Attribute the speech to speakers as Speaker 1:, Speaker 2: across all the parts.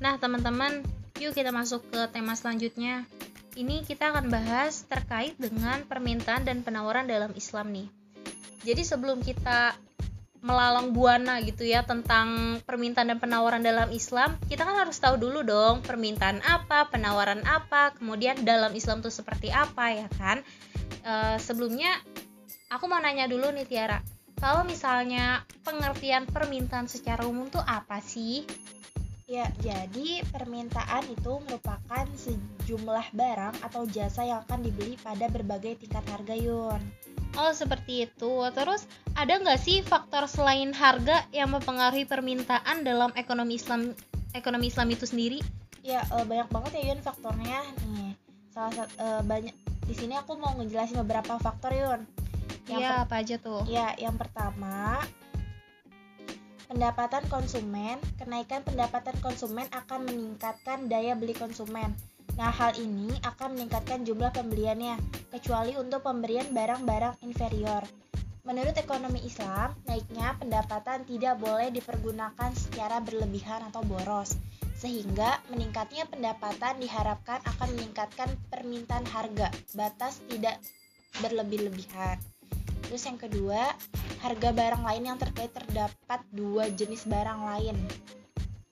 Speaker 1: Nah, teman-teman, yuk kita masuk ke tema selanjutnya. Ini kita akan bahas terkait dengan permintaan dan penawaran dalam Islam nih. Jadi sebelum kita melalang buana gitu ya tentang permintaan dan penawaran dalam Islam, kita kan harus tahu dulu dong permintaan apa, penawaran apa, kemudian dalam Islam itu seperti apa ya kan. E, sebelumnya aku mau nanya dulu nih Tiara, kalau misalnya pengertian permintaan secara umum tuh apa sih?
Speaker 2: Ya, jadi permintaan itu merupakan sejumlah barang atau jasa yang akan dibeli pada berbagai tingkat harga Yun.
Speaker 1: Oh seperti itu. Terus ada nggak sih faktor selain harga yang mempengaruhi permintaan dalam ekonomi Islam ekonomi Islam itu sendiri?
Speaker 2: Ya uh, banyak banget ya Yun faktornya nih. Salah satu uh, banyak di sini aku mau ngejelasin beberapa faktor Yun.
Speaker 1: Iya apa aja tuh?
Speaker 2: Ya yang pertama pendapatan konsumen, kenaikan pendapatan konsumen akan meningkatkan daya beli konsumen. Nah, hal ini akan meningkatkan jumlah pembeliannya, kecuali untuk pemberian barang-barang inferior. Menurut ekonomi Islam, naiknya pendapatan tidak boleh dipergunakan secara berlebihan atau boros, sehingga meningkatnya pendapatan diharapkan akan meningkatkan permintaan harga, batas tidak berlebih-lebihan. Terus yang kedua, harga barang lain yang terkait terdapat dua jenis barang lain,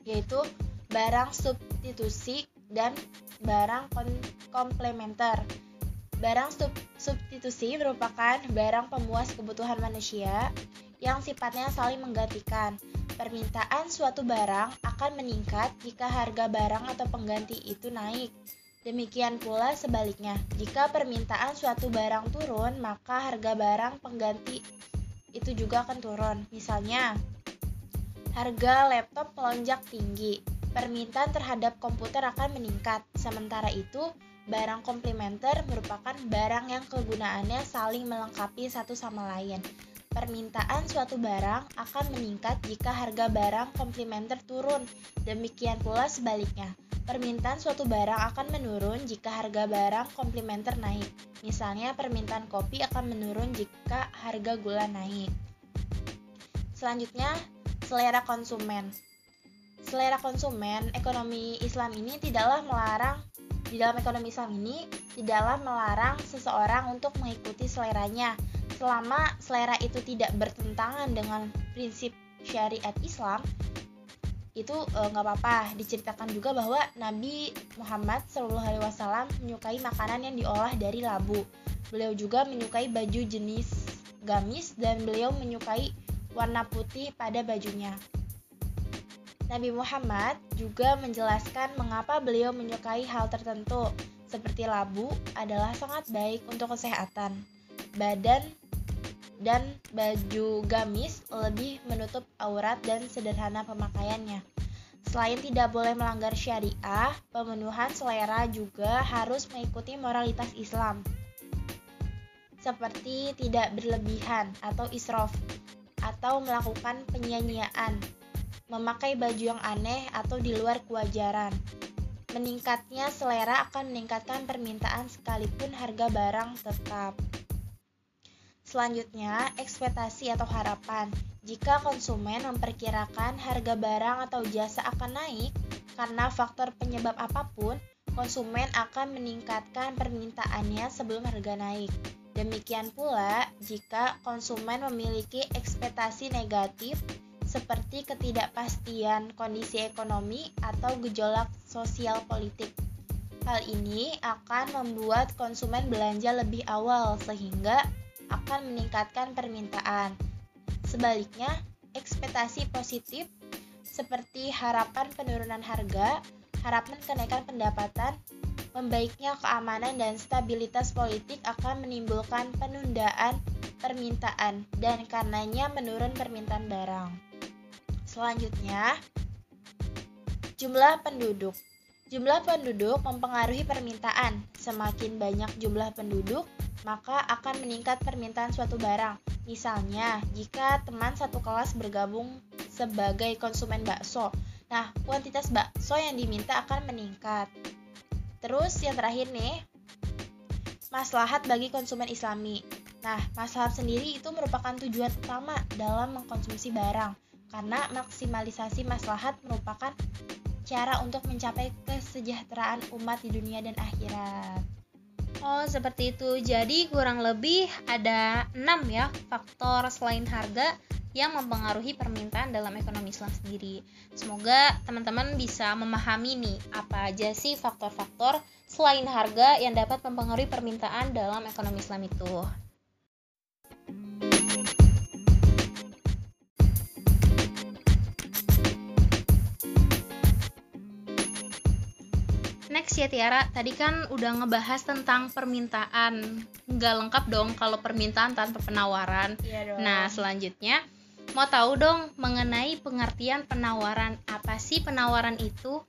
Speaker 2: yaitu barang substitusi dan barang komplementer. Barang sub substitusi merupakan barang pemuas kebutuhan manusia yang sifatnya saling menggantikan. Permintaan suatu barang akan meningkat jika harga barang atau pengganti itu naik. Demikian pula sebaliknya, jika permintaan suatu barang turun, maka harga barang pengganti itu juga akan turun. Misalnya, harga laptop melonjak tinggi, permintaan terhadap komputer akan meningkat. Sementara itu, barang komplementer merupakan barang yang kegunaannya saling melengkapi satu sama lain. Permintaan suatu barang akan meningkat jika harga barang komplementer turun. Demikian pula sebaliknya Permintaan suatu barang akan menurun jika harga barang komplementer naik. Misalnya, permintaan kopi akan menurun jika harga gula naik. Selanjutnya, selera konsumen. Selera konsumen ekonomi Islam ini tidaklah melarang di dalam ekonomi Islam ini tidaklah melarang seseorang untuk mengikuti seleranya selama selera itu tidak bertentangan dengan prinsip syariat Islam itu e, nggak uh, apa-apa. Diceritakan juga bahwa Nabi Muhammad SAW menyukai makanan yang diolah dari labu. Beliau juga menyukai baju jenis gamis dan beliau menyukai warna putih pada bajunya. Nabi Muhammad juga menjelaskan mengapa beliau menyukai hal tertentu seperti labu adalah sangat baik untuk kesehatan badan dan baju gamis lebih menutup aurat dan sederhana pemakaiannya. Selain tidak boleh melanggar syariah, pemenuhan selera juga harus mengikuti moralitas Islam. Seperti tidak berlebihan atau israf, atau melakukan penyanyian, memakai baju yang aneh atau di luar kewajaran. Meningkatnya selera akan meningkatkan permintaan sekalipun harga barang tetap. Selanjutnya, ekspektasi atau harapan. Jika konsumen memperkirakan harga barang atau jasa akan naik karena faktor penyebab apa pun, konsumen akan meningkatkan permintaannya sebelum harga naik. Demikian pula jika konsumen memiliki ekspektasi negatif seperti ketidakpastian kondisi ekonomi atau gejolak sosial politik. Hal ini akan membuat konsumen belanja lebih awal sehingga akan meningkatkan permintaan. Sebaliknya, ekspektasi positif seperti harapan penurunan harga, harapan kenaikan pendapatan, membaiknya keamanan dan stabilitas politik akan menimbulkan penundaan permintaan dan karenanya menurun permintaan barang. Selanjutnya, jumlah penduduk. Jumlah penduduk mempengaruhi permintaan. Semakin banyak jumlah penduduk, maka akan meningkat permintaan suatu barang. Misalnya, jika teman satu kelas bergabung sebagai konsumen bakso, nah kuantitas bakso yang diminta akan meningkat. Terus yang terakhir nih, maslahat bagi konsumen islami. Nah, maslahat sendiri itu merupakan tujuan utama dalam mengkonsumsi barang, karena maksimalisasi maslahat merupakan cara untuk mencapai kesejahteraan umat di dunia dan akhirat.
Speaker 1: Oh, seperti itu. Jadi kurang lebih ada 6 ya faktor selain harga yang mempengaruhi permintaan dalam ekonomi Islam sendiri. Semoga teman-teman bisa memahami nih apa aja sih faktor-faktor selain harga yang dapat mempengaruhi permintaan dalam ekonomi Islam itu. Ya Tiara, tadi kan udah ngebahas tentang permintaan. Nggak lengkap dong kalau permintaan tanpa penawaran.
Speaker 2: Iya dong.
Speaker 1: Nah, selanjutnya mau tahu dong mengenai pengertian penawaran. Apa sih penawaran itu?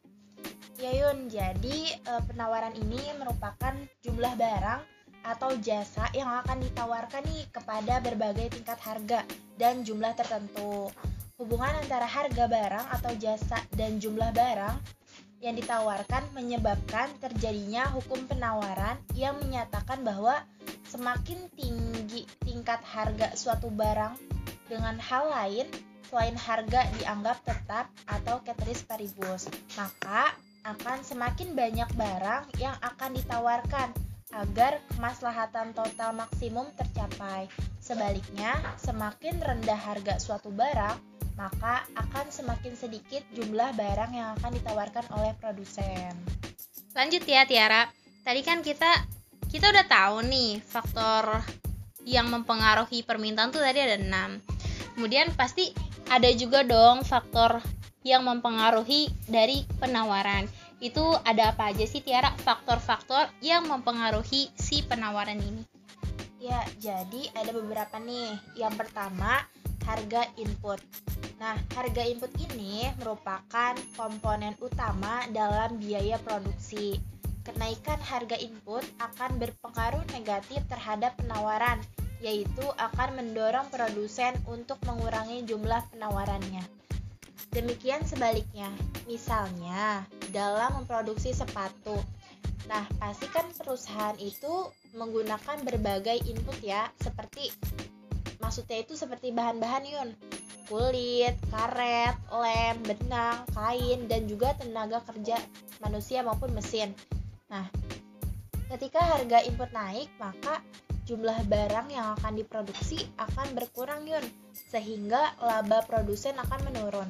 Speaker 2: Ya Yun, jadi e, penawaran ini merupakan jumlah barang atau jasa yang akan ditawarkan nih kepada berbagai tingkat harga dan jumlah tertentu. Hubungan antara harga barang atau jasa dan jumlah barang yang ditawarkan menyebabkan terjadinya hukum penawaran yang menyatakan bahwa semakin tinggi tingkat harga suatu barang dengan hal lain selain harga dianggap tetap atau ceteris paribus, maka akan semakin banyak barang yang akan ditawarkan agar kemaslahatan total maksimum tercapai. Sebaliknya, semakin rendah harga suatu barang, maka akan semakin sedikit jumlah barang yang akan ditawarkan oleh produsen.
Speaker 1: Lanjut ya Tiara. Tadi kan kita kita udah tahu nih faktor yang mempengaruhi permintaan tuh tadi ada 6. Kemudian pasti ada juga dong faktor yang mempengaruhi dari penawaran. Itu ada apa aja sih Tiara faktor-faktor yang mempengaruhi si penawaran ini?
Speaker 2: Ya, jadi ada beberapa nih. Yang pertama, harga input. Nah, harga input ini merupakan komponen utama dalam biaya produksi. Kenaikan harga input akan berpengaruh negatif terhadap penawaran, yaitu akan mendorong produsen untuk mengurangi jumlah penawarannya. Demikian sebaliknya, misalnya dalam memproduksi sepatu. Nah, pastikan perusahaan itu menggunakan berbagai input ya, seperti maksudnya itu seperti bahan-bahan yun kulit, karet, lem, benang, kain, dan juga tenaga kerja manusia maupun mesin. Nah, ketika harga input naik, maka jumlah barang yang akan diproduksi akan berkurang yun, sehingga laba produsen akan menurun.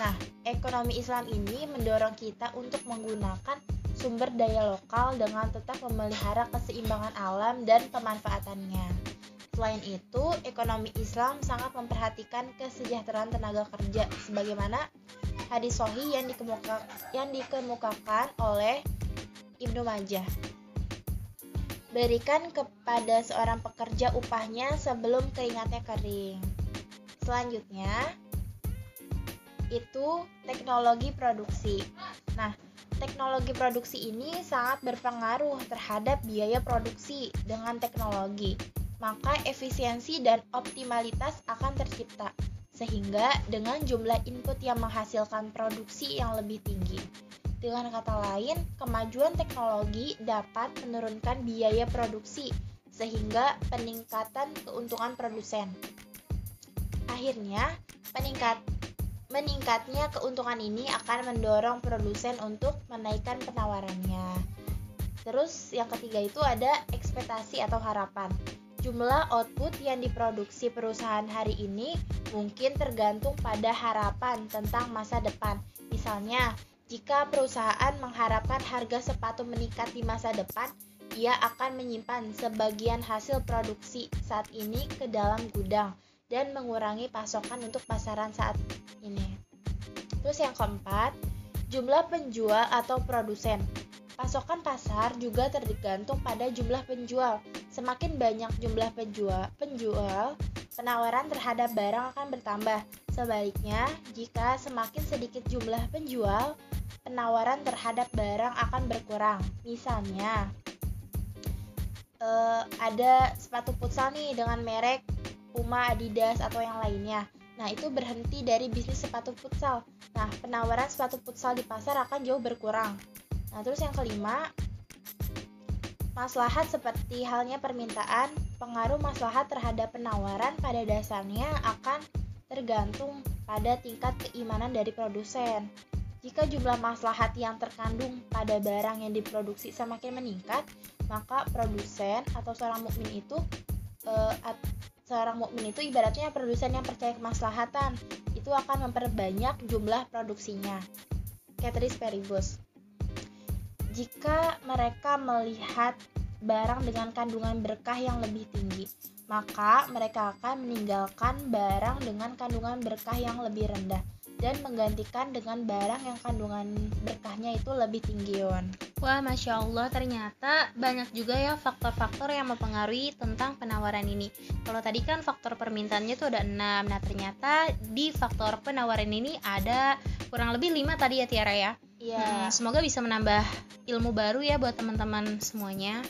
Speaker 2: Nah, ekonomi Islam ini mendorong kita untuk menggunakan sumber daya lokal dengan tetap memelihara keseimbangan alam dan pemanfaatannya. Selain itu, ekonomi Islam sangat memperhatikan kesejahteraan tenaga kerja sebagaimana hadis sahih yang, dikemuka, yang dikemukakan oleh Ibnu Majah. Berikan kepada seorang pekerja upahnya sebelum keringatnya kering. Selanjutnya, itu teknologi produksi. Nah, teknologi produksi ini sangat berpengaruh terhadap biaya produksi dengan teknologi maka efisiensi dan optimalitas akan tercipta, sehingga dengan jumlah input yang menghasilkan produksi yang lebih tinggi. Dengan kata lain, kemajuan teknologi dapat menurunkan biaya produksi, sehingga peningkatan keuntungan produsen. Akhirnya, peningkat meningkatnya keuntungan ini akan mendorong produsen untuk menaikkan penawarannya. Terus yang ketiga itu ada ekspektasi atau harapan. Jumlah output yang diproduksi perusahaan hari ini mungkin tergantung pada harapan tentang masa depan. Misalnya, jika perusahaan mengharapkan harga sepatu meningkat di masa depan, ia akan menyimpan sebagian hasil produksi saat ini ke dalam gudang dan mengurangi pasokan untuk pasaran saat ini. Terus yang keempat, jumlah penjual atau produsen. Pasokan pasar juga tergantung pada jumlah penjual. Semakin banyak jumlah penjual, penjual, penawaran terhadap barang akan bertambah. Sebaliknya, jika semakin sedikit jumlah penjual, penawaran terhadap barang akan berkurang. Misalnya, uh, ada sepatu futsal nih dengan merek Puma, Adidas atau yang lainnya. Nah, itu berhenti dari bisnis sepatu futsal. Nah, penawaran sepatu futsal di pasar akan jauh berkurang. Nah, terus yang kelima, maslahat seperti halnya permintaan, pengaruh maslahat terhadap penawaran pada dasarnya akan tergantung pada tingkat keimanan dari produsen. Jika jumlah maslahat yang terkandung pada barang yang diproduksi semakin meningkat, maka produsen atau seorang mukmin itu uh, seorang mukmin itu ibaratnya produsen yang percaya kemaslahatan itu akan memperbanyak jumlah produksinya. Cateris Peribus. Jika mereka melihat barang dengan kandungan berkah yang lebih tinggi, maka mereka akan meninggalkan barang dengan kandungan berkah yang lebih rendah dan menggantikan dengan barang yang kandungan berkahnya itu lebih tinggi Yon.
Speaker 1: Wah, masya Allah, ternyata banyak juga ya faktor-faktor yang mempengaruhi tentang penawaran ini. Kalau tadi kan faktor permintaannya itu ada 6, nah ternyata di faktor penawaran ini ada kurang lebih 5 tadi ya Tiara ya.
Speaker 2: Iya.
Speaker 1: Hmm, semoga bisa menambah ilmu baru ya buat teman-teman semuanya.